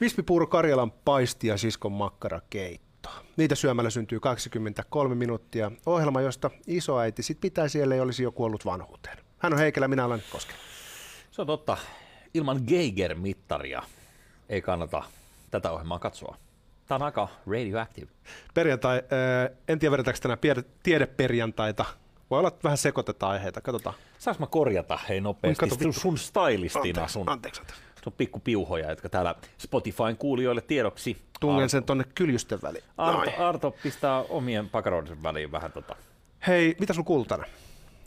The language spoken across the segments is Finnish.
Vispipuuro Karjalan paisti ja siskon makkarakeitto. Niitä syömällä syntyy 23 minuuttia. Ohjelma, josta isoäiti sit pitäisi, ellei olisi jo kuollut vanhuuteen. Hän on Heikelä, minä olen Koske. Se on totta. Ilman Geiger-mittaria ei kannata tätä ohjelmaa katsoa. Tämä on aika radioactive. Perjantai, äh, en tiedä vedetäänkö tänään tiedeperjantaita. Voi olla, että vähän sekoitetaan aiheita, katsotaan. Saanko mä korjata hei nopeasti Kato, sun stylistina Anteeksi, sun, anteeksi, anteeksi. Sun pikkupiuhoja, jotka täällä Spotifyn kuulijoille tiedoksi. Tungen sen tonne kyljusten väliin. Arto. Arto pistää omien pakaroidensa väliin vähän tota. Hei, mitä sun kuuluu tänään?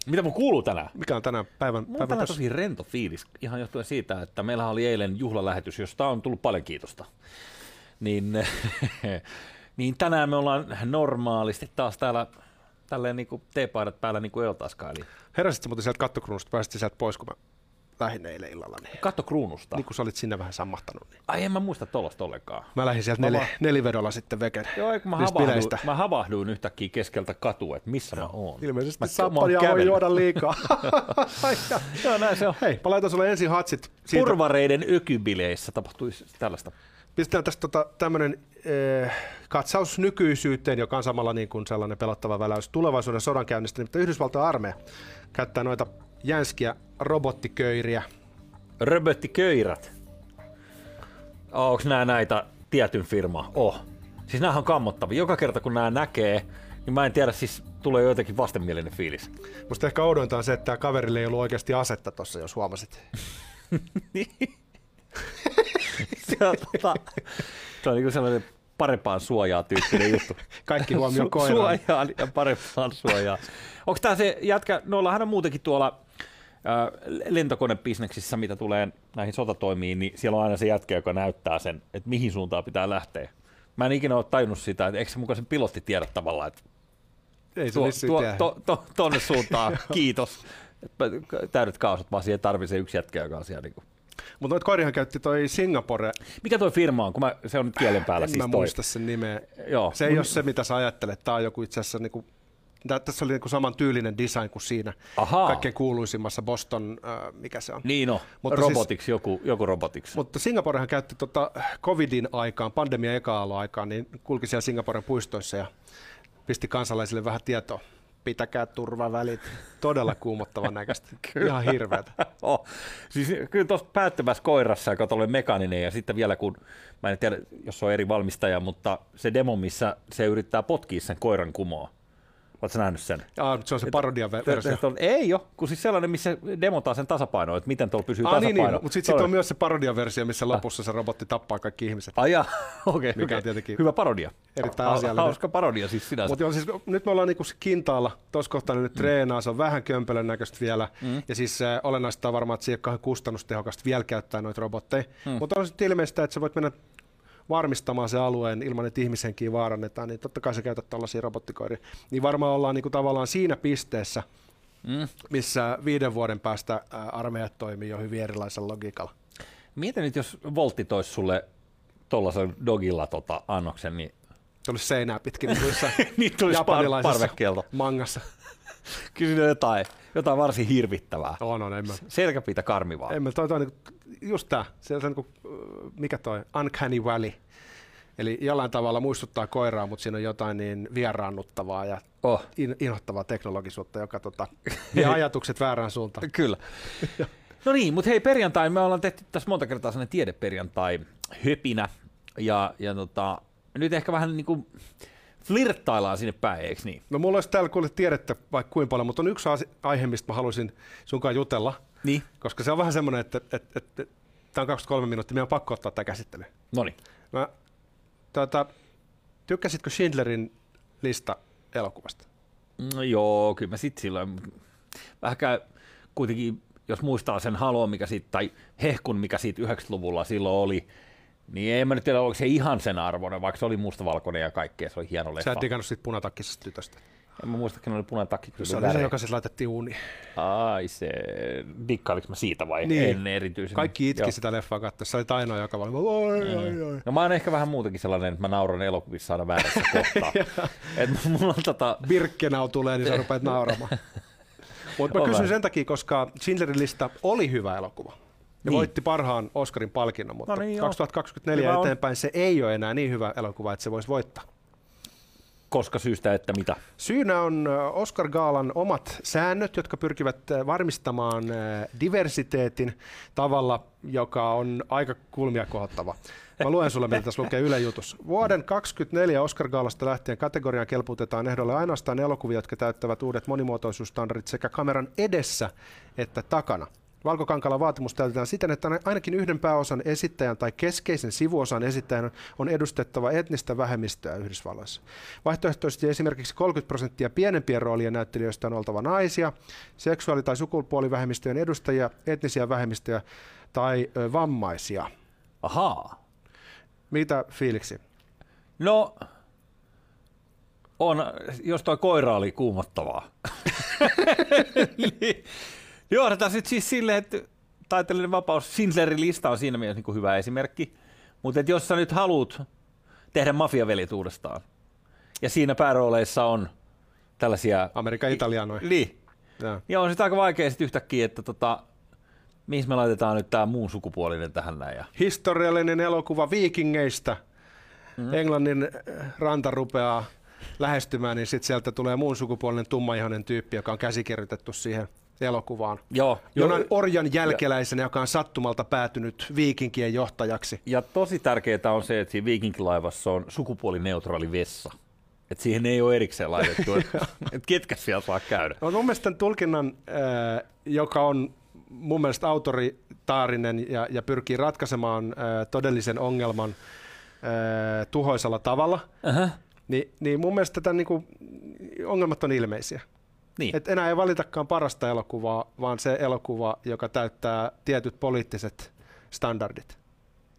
Mitä mun kuuluu tänään? Mikä on tänään päivän, Mulla on päivän tänään pössä? tosi rento fiilis, ihan johtuen siitä, että meillä oli eilen juhlalähetys, josta on tullut paljon kiitosta. Niin, niin tänään me ollaan normaalisti taas täällä tälleen niin kuin teepaidat päällä niin kuin Eltaska, eli Heräsitkö muuten sieltä kattokruunusta, pääsitkö sieltä pois, kun mä lähdin eilen illalla, niin, katto kruunusta. niin kun sä olit sinne vähän sammahtanut, niin Ai en mä muista tollasta ollenkaan. mä lähdin sieltä Mä neli, vaan- nelivedolla sitten veken. Joo, eikö mä havahduin, bileistä. mä havahduin yhtäkkiä keskeltä katua, että missä mä oon. Ilmeisesti oon voi juoda liikaa. Joo, näin se on. Hei, mä laitan sulle ensin hatsit. Siitä Purvareiden ökybileissä tapahtuisi tällaista. pistetään tästä tota, tämmöinen eh, katsaus nykyisyyteen, joka on samalla niin kuin sellainen pelottava väläys tulevaisuuden sodankäynnistä. Nimittäin Yhdysvaltojen armeija käyttää noita jänskiä robottiköiriä. Röböttiköirät. Onko nämä näitä tietyn firma? Oh. Siis näähän on kammottavia. Joka kerta kun nämä näkee, niin mä en tiedä, siis tulee jotenkin vastenmielinen fiilis. Musta ehkä oudointa on se, että tämä kaverille ei ollut oikeasti asetta tuossa, jos huomasit. se on, tota, se on niin sellainen parempaan suojaa tyyppinen juttu. Kaikki huomio Su- koiraan. Suojaan ja parempaan suojaan. Onko tämä se jätkä, noilla on muutenkin tuolla lentokonebisneksissä, mitä tulee näihin sotatoimiin, niin siellä on aina se jätkä, joka näyttää sen, että mihin suuntaan pitää lähteä. Mä en ikinä ole tajunnut sitä, että eikö se mukaan sen pilotti tiedä tavallaan, että Ei tuo, tuo, to, to, tonne suuntaan, kiitos. Täydet kaasut, vaan siihen tarvii se yksi jätkä, joka on siellä. Niin kuin. Mutta noita koirihan käytti toi Singapore, Mikä toi firma on, kun mä, se on nyt kielen päällä en siis mä toi. muista sen nimeä. Joo. Se ei ole se, mitä sä ajattelet. Tämä on joku itse asiassa, niinku, tää, tässä oli niinku saman tyylinen design kuin siinä Ahaa. kaikkein kuuluisimmassa Boston, äh, mikä se on. Niin no, Mutta robotiksi, joku, joku robotiksi. Mutta Singaporehan käytti tota covidin aikaan, pandemian eka aikaan, niin kulki siellä Singaporen puistoissa ja pisti kansalaisille vähän tietoa. Pitäkää turvavälit. Todella kuumottavan näköistä. Ihan hirveätä. Oh. Siis kyllä tuossa päättömässä koirassa, joka oli mekaaninen, ja sitten vielä kun, mä en tiedä, jos on eri valmistaja, mutta se demo, missä se yrittää potkia sen koiran kumoa. Oletko nähnyt sen? Ah, se on se parodian versio. ei ole, kun siis sellainen, missä demotaan sen tasapainoa, että miten tuolla pysyy Ah, niin, tasapaino. niin. mutta sitten sit on myös se parodian versio, missä lopussa se robotti tappaa kaikki ihmiset. Ai jaa, okei, Mikä okei. on tietenkin Hyvä parodia. erittäin Ha- asiallinen. Hauska parodia siis sinänsä. Mutta siis, nyt me ollaan niinku kintaalla, tuossa kohtaa ne Mm. nyt treenaa, se on vähän kömpelön näköistä vielä, ja siis äh, olennaista on varmaan, että se ei ole kustannustehokasta vielä käyttää noita robotteja, Mm. mutta on sitten ilmeistä, että sä voit mennä varmistamaan se alueen ilman, että ihmishenkiä vaarannetaan, niin totta kai sä käytät tällaisia robottikoiria. Niin varmaan ollaan niinku tavallaan siinä pisteessä, Mm. missä viiden vuoden päästä ää, armeijat toimii jo hyvin erilaisella logiikalla. Mieti nyt, jos Voltti toisi sulle tuollaisen dogilla tota, annoksen, niin Tulisi seinää pitkin niin kuin niin tulisi par- japanilaisessa parvekkeelta. mangassa. Kyllä jotain, jotain varsin hirvittävää. On, on, en mä. Selkäpiitä karmivaa. En mä, toi, toi, niinku- just tää, se on niinku, äh, mikä toi, uncanny valley. Eli jollain tavalla muistuttaa koiraa, mutta siinä on jotain niin vieraannuttavaa ja Oh, in, inhottavaa teknologisuutta, joka tota, vie ajatukset väärään suuntaan. kyllä. no niin, mutta hei perjantai, me ollaan tehty tässä monta kertaa sellainen tiedeperjantai höpinä. Ja, ja tota, nyt ehkä vähän niin kuin flirttaillaan sinne päin, eikö niin? No mulla olisi täällä kuule tiedettä vaikka kuinka paljon, mutta on yksi aihe, mistä mä haluaisin sunkaan jutella, Niin. koska se on vähän semmoinen, että, että, että, että tämä on 23 minuuttia, meidän on pakko ottaa tämä käsittely. No niin. Mä, tota, tykkäsitkö Schindlerin lista elokuvasta? No joo, kyllä mä sit silloin vähän kuitenkin, jos muistaa sen halon, mikä siitä, tai hehkun, mikä siitä 90-luvulla silloin oli, niin en mä nyt tiedä, oliko se ihan sen arvoinen, vaikka se oli mustavalkoinen ja kaikkea, se oli hieno Sä leffa. et digannut siitä punatakkisesta tytöstä. En mä muista, että oli punainen takki, Se oli se, joka siis laitettiin uuniin. Ai se, dikkailiko mä siitä vai Niin. en erityisen? Kaikki itki Joo. sitä leffaa katsoessa. Se oli ainoa, joka oli, oi, oi, oi. No mä oon ehkä vähän muutenkin sellainen, että mä nauran elokuvissa aina väärässä kohtaa. Et mulla on tota, Birkenau tulee, niin sä rupeat nauramaan. Mutta mä kysyn sen takia, koska Schindlerin lista oli hyvä elokuva. Ja Niin. voitti parhaan Oscarin palkinnon, mutta No niin, joo. 2024 Hyvä on. eteenpäin se ei ole enää niin hyvä elokuva, että se voisi voittaa. Koska syystä, että mitä? Syynä on Oscar Gaalan omat säännöt, jotka pyrkivät varmistamaan diversiteetin tavalla, joka on aika kulmia kohottava. Mä luen sulle, mitä tässä lukee Yle Jutus. Vuoden 2024 Oscar Gaalasta lähtien kategoriaan kelpuutetaan ehdolle ainoastaan elokuvia, jotka täyttävät uudet monimuotoisuusstandardit sekä kameran edessä että takana. Valkokankalla vaatimus täytetään siten, että ainakin yhden pääosan esittäjän tai keskeisen sivuosan esittäjän on edustettava etnistä vähemmistöä Yhdysvalloissa. Vaihtoehtoisesti esimerkiksi 30 prosenttia pienempien roolien näyttelijöistä on oltava naisia, seksuaali- tai sukupuolivähemmistöjen edustajia, etnisiä vähemmistöjä tai vammaisia. Ahaa. Mitä fiiliksi? No, on, jos toi koira oli kuumottavaa. Niin, Johdetaan sitten siis silleen, että taiteellinen vapaus, Schindlerin lista on siinä mielessä niin hyvä esimerkki. Mutta jos sä nyt haluat tehdä mafiavelit uudestaan, ja siinä päärooleissa on tällaisia... Amerikan italianoja. Niin, Joo. ja on sitten aika vaikea sitten yhtäkkiä, että tota, mihin me laitetaan nyt tämä muun sukupuolinen tähän näin. Ja... Historiallinen elokuva viikingeistä. Mm. Englannin äh, ranta rupeaa lähestymään, niin sitten sieltä tulee muun sukupuolinen tummaihoinen tyyppi, joka on käsikirjoitettu siihen elokuvaan. Joo, Jonain orjan jälkeläisenä, joka on sattumalta päätynyt viikinkien johtajaksi. Ja tosi tärkeää on se, että siinä viikinkilaivassa on sukupuolineutraali vessa. Että siihen ei ole erikseen laitettu, että et ketkä siellä saa käydä. No, mun mielestä tämän tulkinnan, äh, joka on mun mielestä autoritaarinen ja, ja pyrkii ratkaisemaan äh, todellisen ongelman äh, tuhoisalla tavalla, Uh-huh. niin, niin mun mielestä tämän niin kuin, ongelmat on ilmeisiä. Niin. Et enää ei valitakaan parasta elokuvaa, vaan se elokuva, joka täyttää tietyt poliittiset standardit.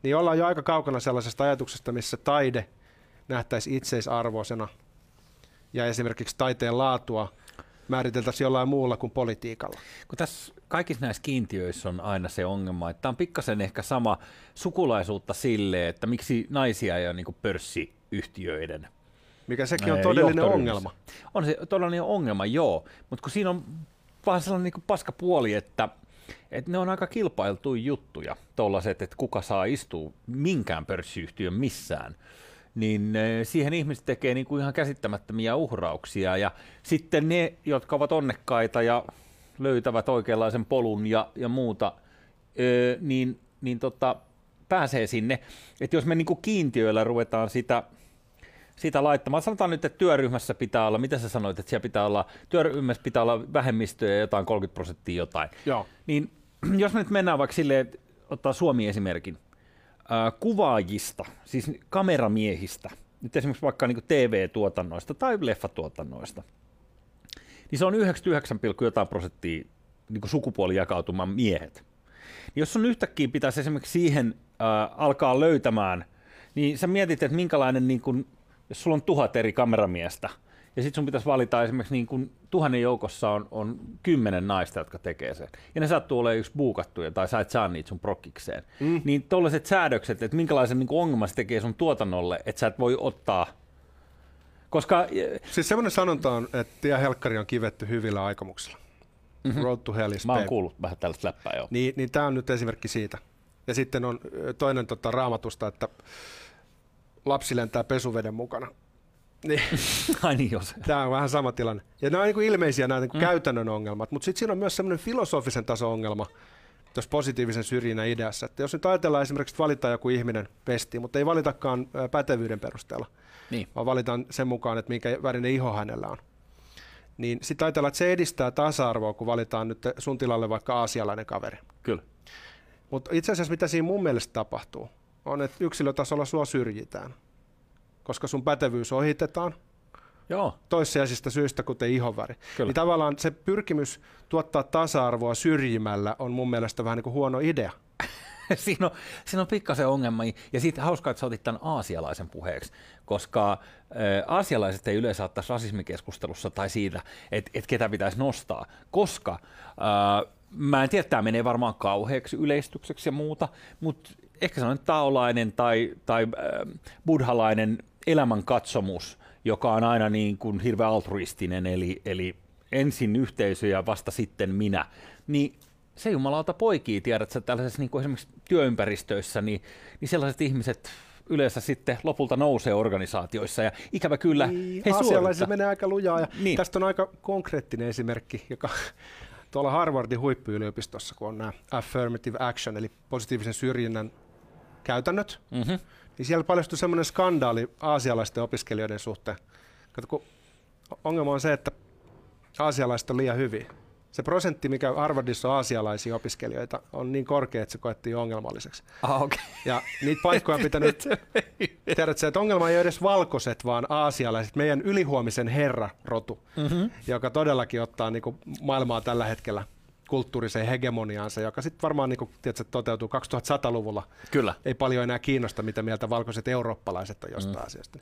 Niin ollaan jo aika kaukana sellaisesta ajatuksesta, missä taide nähtäisi itseisarvoisena ja esimerkiksi taiteen laatua määriteltäisiin jollain muulla kuin politiikalla. Kun tässä kaikissa näissä kiintiöissä on aina se ongelma, että tämä on pikkasen ehkä sama sukulaisuutta sille, että miksi naisia ei ole niin pörssiyhtiöiden Mikä sekin on todellinen ongelma. On se todellinen ongelma, joo. Mutta kun siinä on vähän sellainen niin paska puoli, että, että ne on aika kilpailtuja juttuja, tuollaiset, että kuka saa istua minkään pörssiyhtiön missään, niin siihen ihmiset tekee niin kuin ihan käsittämättömiä uhrauksia. Ja sitten ne, jotka ovat onnekkaita ja löytävät oikeanlaisen polun ja, ja muuta, niin, niin tota, pääsee sinne. Että jos me niin kuin kiintiöillä ruvetaan sitä sitä laittamaan. Sanotaan nyt, että työryhmässä pitää olla, mitä sä sanoit, että siellä pitää olla, työryhmässä pitää olla vähemmistöjä jotain 30 prosenttia jotain. Joo. Niin jos me nyt mennään vaikka silleen, ottaa Suomi-esimerkin, ää, kuvaajista, siis kameramiehistä, nyt esimerkiksi vaikka niin TV-tuotannoista tai leffatuotannoista, niin se on 99, jotain prosenttia niin sukupuolijakautuman miehet. Niin jos sun yhtäkkiä pitäisi esimerkiksi siihen ää, alkaa löytämään, niin sä mietit, että minkälainen, niin kun, jos sulla on tuhat eri kameramiestä, ja sitten sun pitäisi valita esimerkiksi niin kun tuhannen joukossa on, on kymmenen naista, jotka tekee sen. Ja ne sattuu olemaan yksi buukattuja, tai sä et saa niitä sun prokkikseen. Mm. Niin tollaiset säädökset, että minkälaisen niin ongelman se tekee sun tuotannolle, että sä et voi ottaa koska Siis semmoinen sanonta on, että tie helkkari on kivetty hyvillä aikomuksilla. Mm-hmm. Road to hell is mä oon kuullut vähän tällaista läppää jo. Niin, niin tämä on nyt esimerkki siitä. Ja sitten on toinen tota, raamatusta, että lapsi lentää pesuveden mukana. Niin, Ai niin, jos. tämä on vähän sama tilanne. Ja nämä on niin kuin ilmeisiä nämä niin kuin mm. käytännön ongelmat, mutta sitten siinä on myös semmoinen filosofisen tason ongelma tuossa positiivisen syrjinnän ideassa. Että jos nyt ajatellaan esimerkiksi, että valitaan joku ihminen pestiin, mutta ei valitakaan pätevyyden perusteella, Niin. vaan valitaan sen mukaan, että minkä värinen iho hänellä on. Niin sitten ajatellaan, että se edistää tasa-arvoa, kun valitaan nyt sun tilalle vaikka aasialainen kaveri. Kyllä. Mutta itse asiassa mitä siinä mun mielestä tapahtuu, on, että yksilötasolla sua syrjitään, koska sun pätevyys ohitetaan Joo. toissijaisista syistä, kuten ihonväri. Kyllä. Niin tavallaan se pyrkimys tuottaa tasa-arvoa syrjimällä on mun mielestä vähän niin kuin huono idea. siinä, on, siinä on pikkasen ongelma. Ja siitä hauskaa, että sä otit tämän aasialaisen puheeksi, koska ä, aasialaiset ei yleensä ottaisi rasismikeskustelussa tai siitä, että et ketä pitäisi nostaa, koska ä, mä en tiedä, tämä menee varmaan kauheaksi yleistykseksi ja muuta, mutta ehkä sellainen taolainen tai, tai äh, buddhalainen elämänkatsomus, joka on aina niin kuin hirveän altruistinen, eli, eli ensin yhteisö ja vasta sitten minä, niin se jumalauta poikii, tiedät sä, tällaisessa niin kuin esimerkiksi työympäristöissä, niin, niin sellaiset ihmiset yleensä sitten lopulta nousee organisaatioissa ja ikävä kyllä Niin, he Aasialaiset menee aika lujaa ja Niin. tästä on aika konkreettinen esimerkki, joka tuolla Harvardin huippuyliopistossa, kun on nämä affirmative action, eli positiivisen syrjinnän käytännöt, Mm-hmm. niin siellä paljastui semmoinen skandaali aasialaisten opiskelijoiden suhteen. Kato, kun ongelma on se, että aasialaiset on liian hyviä. Se prosentti, mikä Harvardissa on aasialaisia opiskelijoita, on niin korkea, että se koettiin ongelmalliseksi. Ah, okay. Ja niitä paikkoja on pitänyt, tiedätkö, että ongelma ei ole edes valkoiset, vaan aasialaiset, meidän ylihuomisen herra rotu, mm-hmm. joka todellakin ottaa niin kuin, maailmaa tällä hetkellä kulttuuriseen hegemoniaansa, joka sitten varmaan niin kuin, tiedätkö, toteutuu 2100-luvulla. Kyllä. Ei paljon enää kiinnosta, mitä mieltä valkoiset eurooppalaiset on jostain mm. asiasta.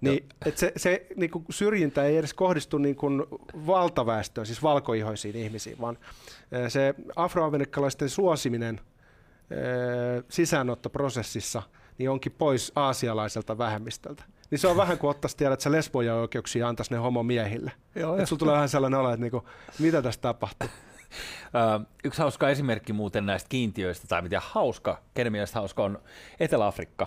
Niin, et se se niin kuin syrjintä ei edes kohdistu niin kuin valtaväestöön, siis valkoihoisiin ihmisiin, vaan eh, se afroamerikkalaisten suosiminen eh, sisäänottoprosessissa niin onkin pois aasialaiselta vähemmistöltä. Niin se on vähän kuin ottaisi tiedä, että se lesboja oikeuksia antaisi ne homomiehille. Joo, Et sulla tulee vähän sellainen olo, että niinku, mitä tässä tapahtuu. Yksi hauska esimerkki muuten näistä kiintiöistä, tai mitä hauska, kenen mielestä hauska on Etelä-Afrikka.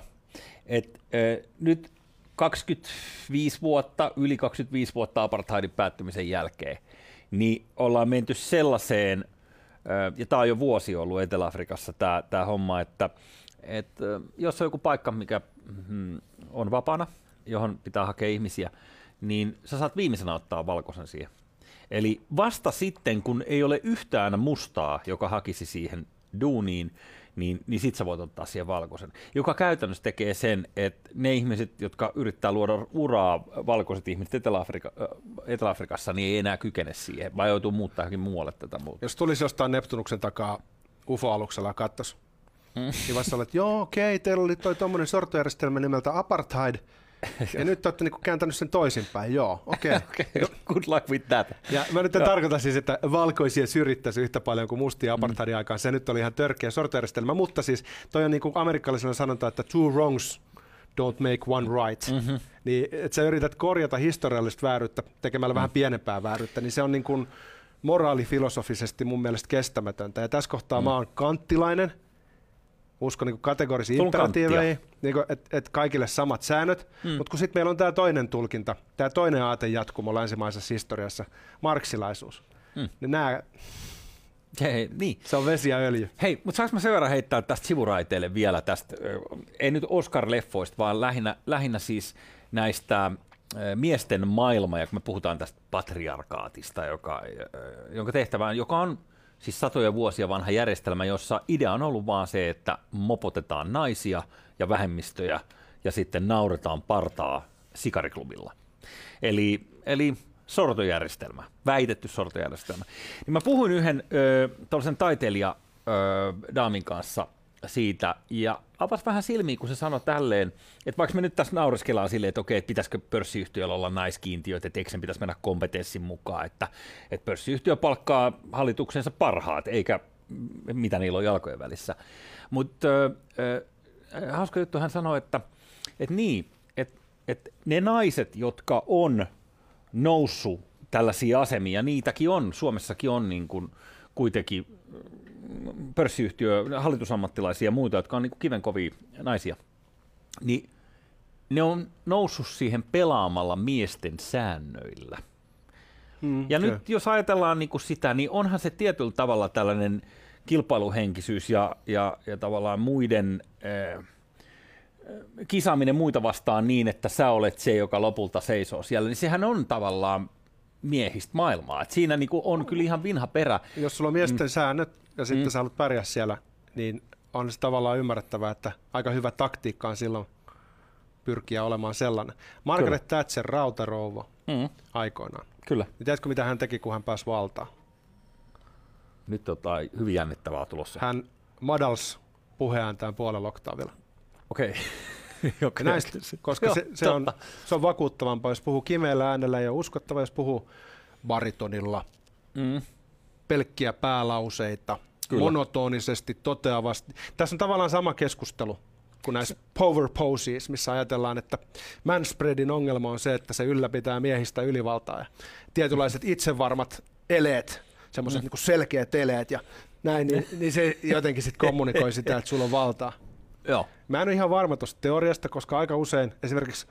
Et, ö, nyt 25 vuotta, yli 25 vuotta apartheidin päättymisen jälkeen, niin ollaan menty sellaiseen, ja tämä on jo vuosi ollut Etelä-Afrikassa tämä, tämä homma, että et, ö, jos on joku paikka, mikä mm, on vapaana, johon pitää hakea ihmisiä, niin sä saat viimeisenä ottaa valkoisen siihen. Eli vasta sitten, kun ei ole yhtään mustaa, joka hakisi siihen duuniin, niin, niin sit sä voit ottaa siihen valkoisen. Joka käytännössä tekee sen, että ne ihmiset, jotka yrittää luoda uraa, valkoiset ihmiset Etelä-Afrika, äh, Etelä-Afrikassa, niin ei enää kykene siihen, vaan joutuu muuttaa johonkin muualle tätä muuta. Jos tulisi jostain Neptunuksen takaa UFO-aluksella ja kattos, Mm. niin vasta olet, joo okei, teillä oli toi tommonen sortojärjestelmä nimeltä Apartheid, ja nyt te olette niinku kääntänyt sen toisinpäin, joo, okei. Okay, good luck with that. Ja mä nyt en Joo. tarkoita siis, että valkoisia syrjittäisi yhtä paljon kuin mustia Mm. apartheidin aikaan. Se nyt oli ihan törkeä sortojärjestelmä, mutta siis toi on niin kuin amerikkalaisena sanonta, että two wrongs don't make one right. Mm-hmm. Niin, että sä yrität korjata historiallista vääryyttä tekemällä Mm. vähän pienempää vääryyttä, niin se on niin kuin moraalifilosofisesti mun mielestä kestämätöntä. Ja tässä kohtaa mm. mä oon kanttilainen, uskon niin kategorisiin imperatiiveihin, niin että et kaikille samat säännöt, mm. mutta kun sitten meillä on tämä toinen tulkinta, tämä toinen aatejatkumo länsimaisessa historiassa, marksilaisuus, Mm. niin nää, Hei, niin. se on vesi ja öljy. Hei, mutta saanko mä sen verran heittää tästä sivuraiteille vielä tästä, ei nyt Oscar-leffoista, vaan lähinnä, lähinnä siis näistä miesten maailma, ja kun me puhutaan tästä patriarkaatista, joka, jonka tehtävä on, joka on siis satoja vuosia vanha järjestelmä, jossa idea on ollut vaan se, että mopotetaan naisia ja vähemmistöjä ja sitten nauretaan partaa sikariklubilla. Eli, eli sortojärjestelmä, väitetty sortojärjestelmä. Niin mä puhuin yhden ö, taiteilija daamin kanssa siitä, ja avasi vähän silmiä, kun se sanoi tälleen, että vaikka me nyt tässä naureskellaan silleen, että okei, että pitäisikö pörssiyhtiöllä olla naiskiintiöitä, että eikö sen pitäisi mennä kompetenssin mukaan, että, että pörssiyhtiö palkkaa hallituksensa parhaat, eikä mitä niillä on jalkojen välissä. Mutta hauska juttu, hän sanoi, että, että niin, että, että ne naiset, jotka on noussut tällaisia asemia, niitäkin on, Suomessakin on niin kuin kuitenkin pörssiyhtiö, hallitusammattilaisia ja muita, jotka on niin kivenkovia naisia, niin ne on noussut siihen pelaamalla miesten säännöillä. Mm, Ja kyllä. nyt jos ajatellaan niin kuin sitä, niin onhan se tietyllä tavalla tällainen kilpailuhenkisyys ja, ja, ja tavallaan muiden äh, kisaaminen muita vastaan niin, että sä olet se, joka lopulta seisoo siellä, niin sehän on tavallaan miehistä maailmaa. Et siinä niin kuin on kyllä ihan vinha perä. Jos sulla on miesten mm. säännöt ja sitten Mm. sä haluat pärjää siellä, niin on se tavallaan ymmärrettävää, että aika hyvä taktiikka on silloin pyrkiä olemaan sellainen. Margaret Kyllä. Thatcher, rautarouva Mm, aikoinaan. kyllä. Niin tiedätkö, mitä hän teki, kun hän pääsi valtaan? Nyt tota, hyvin jännittävää tulossa. Hän madals puheääntään puolella oktaavilla. Okei. Ja Okay. näistä, koska se, se, on, se on vakuuttavampaa, jos puhuu kimeällä äänellä ja uskottava, jos puhuu baritonilla, Mm, pelkkiä päälauseita, Kyllä. Kyllä. monotonisesti, toteavasti. Tässä on tavallaan sama keskustelu kuin näissä power poses, missä ajatellaan, että manspreadin ongelma on se, että se ylläpitää miehistä ylivaltaa ja tietynlaiset itsevarmat eleet, semmoiset mm. niin selkeät eleet ja näin, niin, niin se jotenkin sitten kommunikoi sitä, että sulla on valtaa. Joo. Mä en ole ihan varma tuosta teoriasta, koska aika usein esimerkiksi,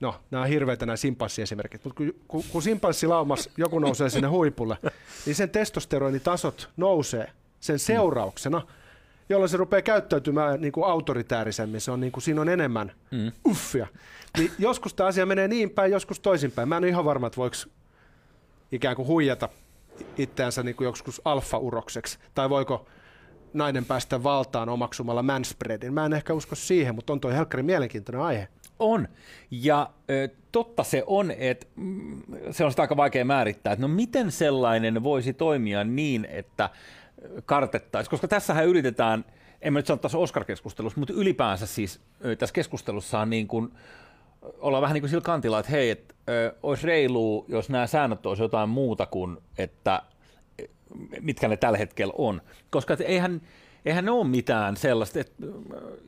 no nämä on hirveitä nämä simpanssiesimerkit, mutta kun, kun, kun simpassilaumas joku nousee sinne huipulle, niin sen testosteronitasot nousee sen seurauksena, jolloin se rupeaa käyttäytymään niin kuin autoritäärisemmin, se on niin kuin, siinä on enemmän mm. uffia. Niin joskus tämä asia menee niin päin, joskus toisinpäin. Mä en ole ihan varma, että voiko ikään kuin huijata itseänsä niin kuin joskus alfa-urokseksi, tai voiko nainen päästä valtaan omaksumalla manspreadin. Mä en ehkä usko siihen, mutta on toi helkkari mielenkiintoinen aihe. On. Ja totta se on, että mm, se on sitä aika vaikea määrittää, että no miten sellainen voisi toimia niin, että kartettaisiin, koska tässähän yritetään, en mä nyt sano tässä Oscar-keskustelussa, mutta ylipäänsä siis tässä keskustelussa on niin kuin, ollaan vähän niin kuin sillä kantilla, että hei, että olisi reilu, jos nämä säännöt olisi jotain muuta kuin, että mitkä ne tällä hetkellä on. Koska eihän, eihän ne ole mitään sellaista, että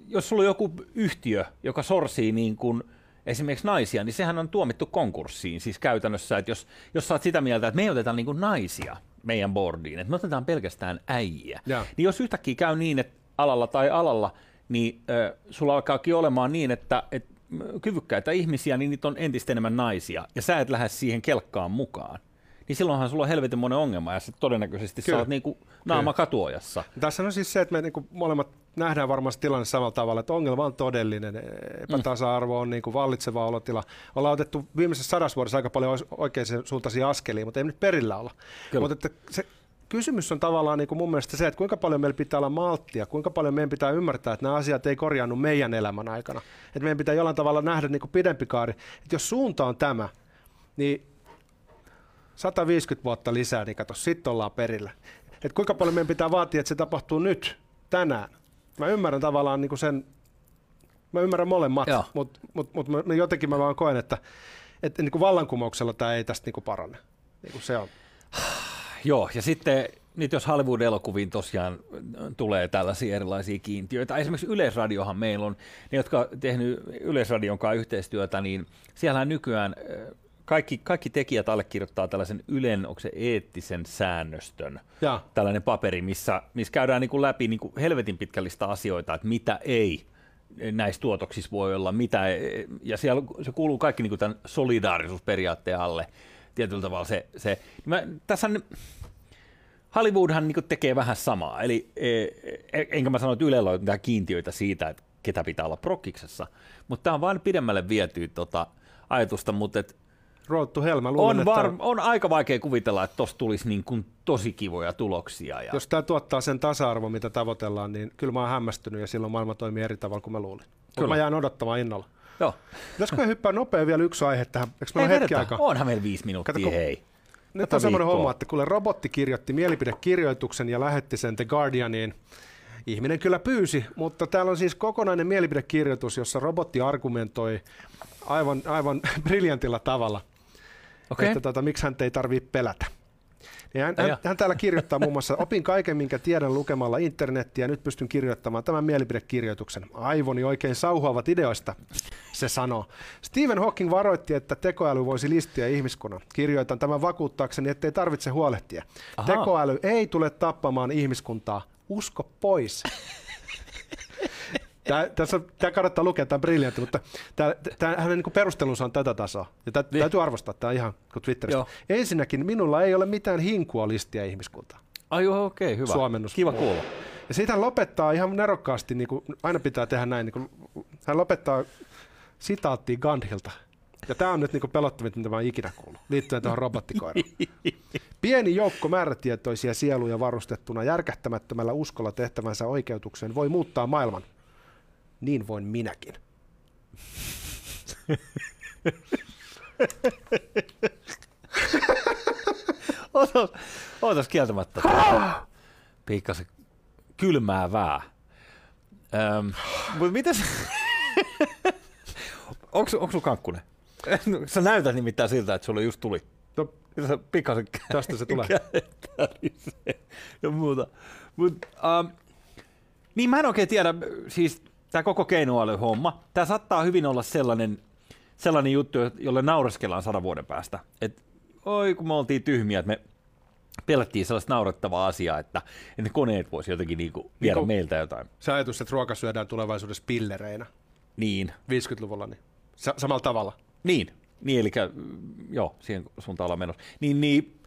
jos sulla on joku yhtiö, joka sorsii niin kuin esimerkiksi naisia, niin sehän on tuomittu konkurssiin. Siis käytännössä, että jos, jos sä oot sitä mieltä, että me ei oteta niin kuin naisia meidän boardiin, että me otetaan pelkästään äijä, ja. niin jos yhtäkkiä käy niin, että alalla tai alalla, niin äh, sulla alkaakin olemaan niin, että, että kyvykkäitä ihmisiä, niin niitä on entistä enemmän naisia, ja sä et lähde siihen kelkkaan mukaan niin silloinhan sulla on helvetin monen ongelma, ja sitten todennäköisesti Kyllä. sä oot niin kuin naama Kyllä. katuojassa. Tässä on siis se, että me niin kuin molemmat nähdään varmasti tilanne samalla tavalla, että ongelma on todellinen, epätasa-arvo on niin kuin vallitseva olotila. Ollaan otettu viimeisessä sadassa vuodessa aika paljon oikein suuntaisia askelia, mutta ei nyt perillä olla. Mutta että se kysymys on tavallaan niin kuin mun mielestä se, että kuinka paljon meillä pitää olla malttia, kuinka paljon meidän pitää ymmärtää, että nämä asiat ei korjaannu meidän elämän aikana. Että meidän pitää jollain tavalla nähdä niin kuin pidempi kaari. Että jos suunta on tämä, niin 150 vuotta lisää, niin kato, sitten ollaan perillä. Et kuinka paljon meidän pitää vaatia, että se tapahtuu nyt, tänään. Mä ymmärrän tavallaan niin sen, mä ymmärrän molemmat, mutta mut, mut, mut jotenkin mä vaan koen, että, että niin kuin vallankumouksella tämä ei tästä niin kuin parane. Niin kuin se on. Joo, ja sitten nyt jos Hollywood-elokuviin tosiaan tulee tällaisia erilaisia kiintiöitä, esimerkiksi Yleisradiohan meillä on, ne jotka tehnyt Yleisradion kanssa yhteistyötä, niin siellä nykyään kaikki, kaikki tekijät allekirjoittaa tällaisen Ylen, onko se eettisen säännöstön, ja. tällainen paperi, missä, missä käydään niin kuin läpi niin kuin helvetin pitkällistä asioita, että mitä ei näissä tuotoksissa voi olla, mitä, ja siellä se kuuluu kaikki niin kuin tämän solidaarisuusperiaatteen alle tietyllä tavalla se, se mä, tässä on, Hollywoodhan niin tekee vähän samaa, eli e, e, enkä mä sano, että Ylellä on mitään kiintiöitä siitä, että ketä pitää olla prokkiksessa, mutta tämä on vain pidemmälle vietyä tota ajatusta, mutta et Road Helma. Luulen, on, var, että... on aika vaikea kuvitella, että tuossa tulisi niin kuin tosi kivoja tuloksia. Ja... Jos tämä tuottaa sen tasa-arvo, mitä tavoitellaan, niin kyllä mä oon hämmästynyt ja silloin maailma toimii eri tavalla kuin mä luulin. Mutta mä jään odottamaan innolla. Joo. Pitäisikö hyppää nopea vielä yksi aihe tähän? Eikö meillä hetki aikaa? Onhan meillä viisi minuuttia, Kato, hei. Nyt on semmoinen homma, että kun robotti kirjoitti mielipidekirjoituksen ja lähetti sen The Guardianiin, ihminen kyllä pyysi, mutta täällä on siis kokonainen mielipidekirjoitus, jossa robotti argumentoi aivan, aivan briljantilla tavalla okay. että tota, miksi hän ei tarvitse pelätä. Ja hän, hän, hän täällä kirjoittaa muun muassa, opin kaiken, minkä tiedän lukemalla internettiä, nyt pystyn kirjoittamaan tämän mielipidekirjoituksen. Aivoni oikein sauhuavat ideoista, se sanoo. Stephen Hawking varoitti, että tekoäly voisi listiä ihmiskunnan. Kirjoitan tämän vakuuttaakseni, ettei tarvitse huolehtia. Aha. Tekoäly ei tule tappamaan ihmiskuntaa. Usko pois. Tämä, tässä, tämä kannattaa lukea, tämä on briljantti, mutta tämä, tämä, hänen niin perustelunsa on tätä tasoa. Ja tämä, niin. täytyy arvostaa tämä ihan kuin Twitteristä. Joo. Ensinnäkin minulla ei ole mitään hinkua listiä ihmiskuntaa. Ai okei, okay, hyvä. Suomennus. Kiva kuulla. Ja siitä hän lopettaa ihan nerokkaasti, niin kuin aina pitää tehdä näin, niin kuin, hän lopettaa sitaattiin Gandhilta. Ja tämä on nyt niin pelottavin, mitä mä oon ikinä kuullut, liittyen tuohon robottikoiraan. Pieni joukko määrätietoisia sieluja varustettuna järkähtämättömällä uskolla tehtävänsä oikeutukseen voi muuttaa maailman niin voin minäkin. Otas, otas kieltämättä. Pikkasen kylmäävää. Öm, mutta mitäs... onko, onko sulla kankkunen? Sä näytät nimittäin siltä, että sulle just tuli. No, pikkasen tästä se tulee. ja muuta. Mut, um, niin mä en oikein tiedä, siis tämä koko keinoälyhomma, tämä saattaa hyvin olla sellainen, sellainen juttu, jolle naureskellaan sadan vuoden päästä. Et, oi kun me oltiin tyhmiä, että me pelättiin sellaista naurettavaa asiaa, että, että ne koneet voisi jotenkin niinku viedä Niin meiltä jotain. Se ajatus, että ruoka syödään tulevaisuudessa pillereinä Niin, 50-luvulla, niin sa- samalla tavalla. niin, niin eli joo, siihen suuntaan ollaan menossa. Niin, niin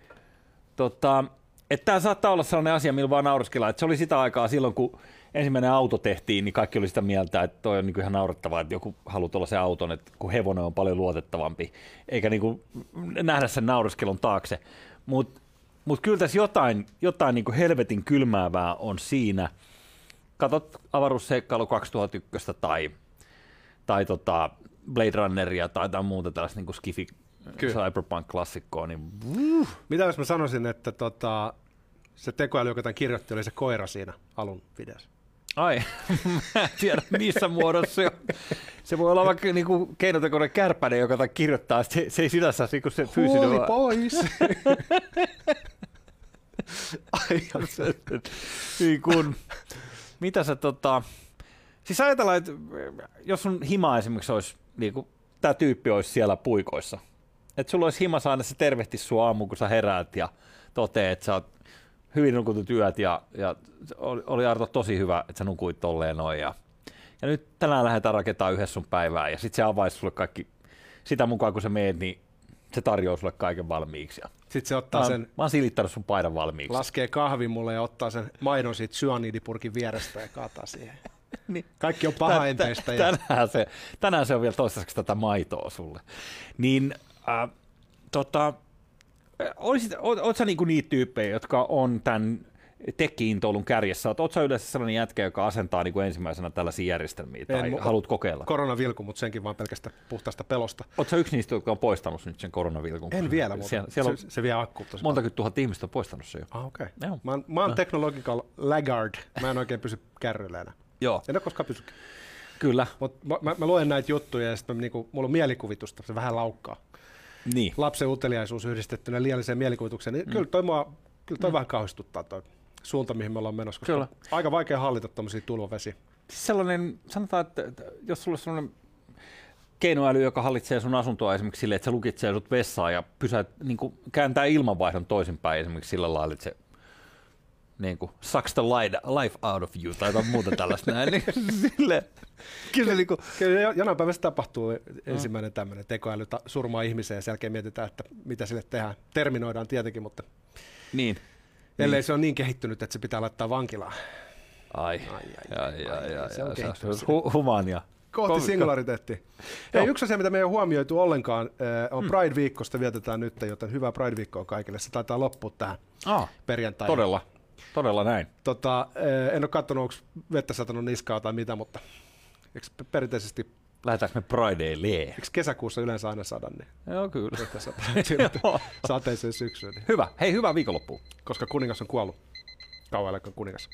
tota, että tämä saattaa olla sellainen asia, millä vaan naureskellaan, että se oli sitä aikaa silloin, kun ensimmäinen auto tehtiin, niin kaikki oli sitä mieltä, että toi on niin ihan naurettavaa, että joku haluaa tuolla se auton, että kun hevonen on paljon luotettavampi, eikä niin kuin nähdä sen naureskelun taakse. Mutta mut kyllä tässä jotain, jotain niin helvetin kylmäävää on siinä. Katot avaruusseikkailu 2001 tai, tai tota Blade Runneria tai jotain muuta tällaista niin skifi Kyllä. cyberpunk-klassikkoa, niin Mitä jos mä sanoisin, että tota, se tekoäly, joka tämän kirjoitti, oli se koira siinä alun videossa? Ai, mä en tiedä missä muodossa se on. Se voi olla vaikka niinku keinotekoinen kärpänen, joka kirjoittaa, se, se ei sinänsä niinku se fyysinen. Huoli pois! Ai, se, niin kun, mitä sä tota... Siis ajatellaan, että jos sun hima esimerkiksi olisi, niin kuin, tämä tyyppi olisi siellä puikoissa, että sulla olisi himassa aina se tervehtis sua aamuun, kun sä heräät ja toteat, että sä oot hyvin nukutut yöt ja, ja oli, oli Arto tosi hyvä, että sä nukuit tolleen noin ja, ja nyt tänään lähdetään rakentamaan yhdessä sun päivää ja sitten se avaisi sulle kaikki sitä mukaan, kun sä meet, niin se tarjoaa sulle kaiken valmiiksi. Ja Sitten se mä, ottaa oon, sen, mä oon silittänyt sun paidan valmiiksi. laskee kahvin mulle ja ottaa sen maidon siitä syanidipurkin vierestä ja kaataa siihen. Niin. Kaikki on Tä- pahaenteistä. tä- Ja... Tänään se, tänään se on vielä toistaiseksi tätä maitoa sulle. Niin, äh, tota, olisit, oot, oot sä niinku niitä tyyppejä, jotka on tämän tekkiintoilun kärjessä? Oot, oot sä yleensä sellainen jätkä, joka asentaa niinku ensimmäisenä tällaisia järjestelmiä tai En, haluat kokeilla? Koronavilku, mutta senkin vaan pelkästä puhtaasta pelosta. Oot sä yksi niistä, jotka on poistanut nyt sen koronavilkun? En vielä, mutta Siellä, siellä on se, se vie akku tosi monta tuhat ihmistä on poistanut sen jo. Ah, okei. Joo. Mä oon, mä oon technological laggard. Mä en oikein pysy kärryillä enää. Joo, En ole koskaan pysy. kyllä. Mutta mä, mä, mä, luen näitä juttuja ja sitten niinku, mulla on mielikuvitusta, se vähän laukkaa. Niin. Lapsen uteliaisuus yhdistettynä liialliseen mielikuvitukseen, niin mm. kyllä toi, mua, kyllä toi mm. vähän kauhistuttaa toi suunta, mihin me ollaan menossa, koska Kyllä. aika vaikea hallita tuommoisia tulvavesiä. Siis sellainen, sanotaan, että, jos sulla on sellainen keinoäly, joka hallitsee sun asuntoa esimerkiksi silleen, että se lukitsee sut vessaan ja pysäät, niin kuin, kääntää ilmanvaihdon toisinpäin esimerkiksi sillä lailla, että se niin kuin, sucks the light, life out of you tai jotain muuta tällaista näin. Niin, sille, kyllä niin kuin, Kyllä jo- jonain päivänä se tapahtuu ensimmäinen tämmöinen tekoäly surmaa ihmiseen ja sen jälkeen mietitään, että mitä sille tehdään. Terminoidaan tietenkin, mutta niin. ellei se on niin kehittynyt, että se pitää laittaa vankilaan. Ai, Ai, ai, ai, ai, ai, se on ai, se on hu- humaania. Kohti Ko- singulariteettia. Hei, yksi asia, mitä me ei ole huomioitu ollenkaan, eh, on Pride-viikkosta vietetään nyt, joten hyvää Pride-viikkoa kaikille. Se taitaa loppua tähän Ah, perjantaihin. todella, todella näin. Tota, eh, en ole katsonut, onko vettä satanut niskaa tai mitä, mutta eikö perinteisesti, Lähdetäänkö me Pridaylle? eikö kesäkuussa yleensä aina sada, niin Joo, kyllä. vettä sataa Joo. sateiseen syksyyn, niin, Hyvä. Hei, hyvää viikonloppua. koska kuningas on kuollut. Kauan eläköön kuningas.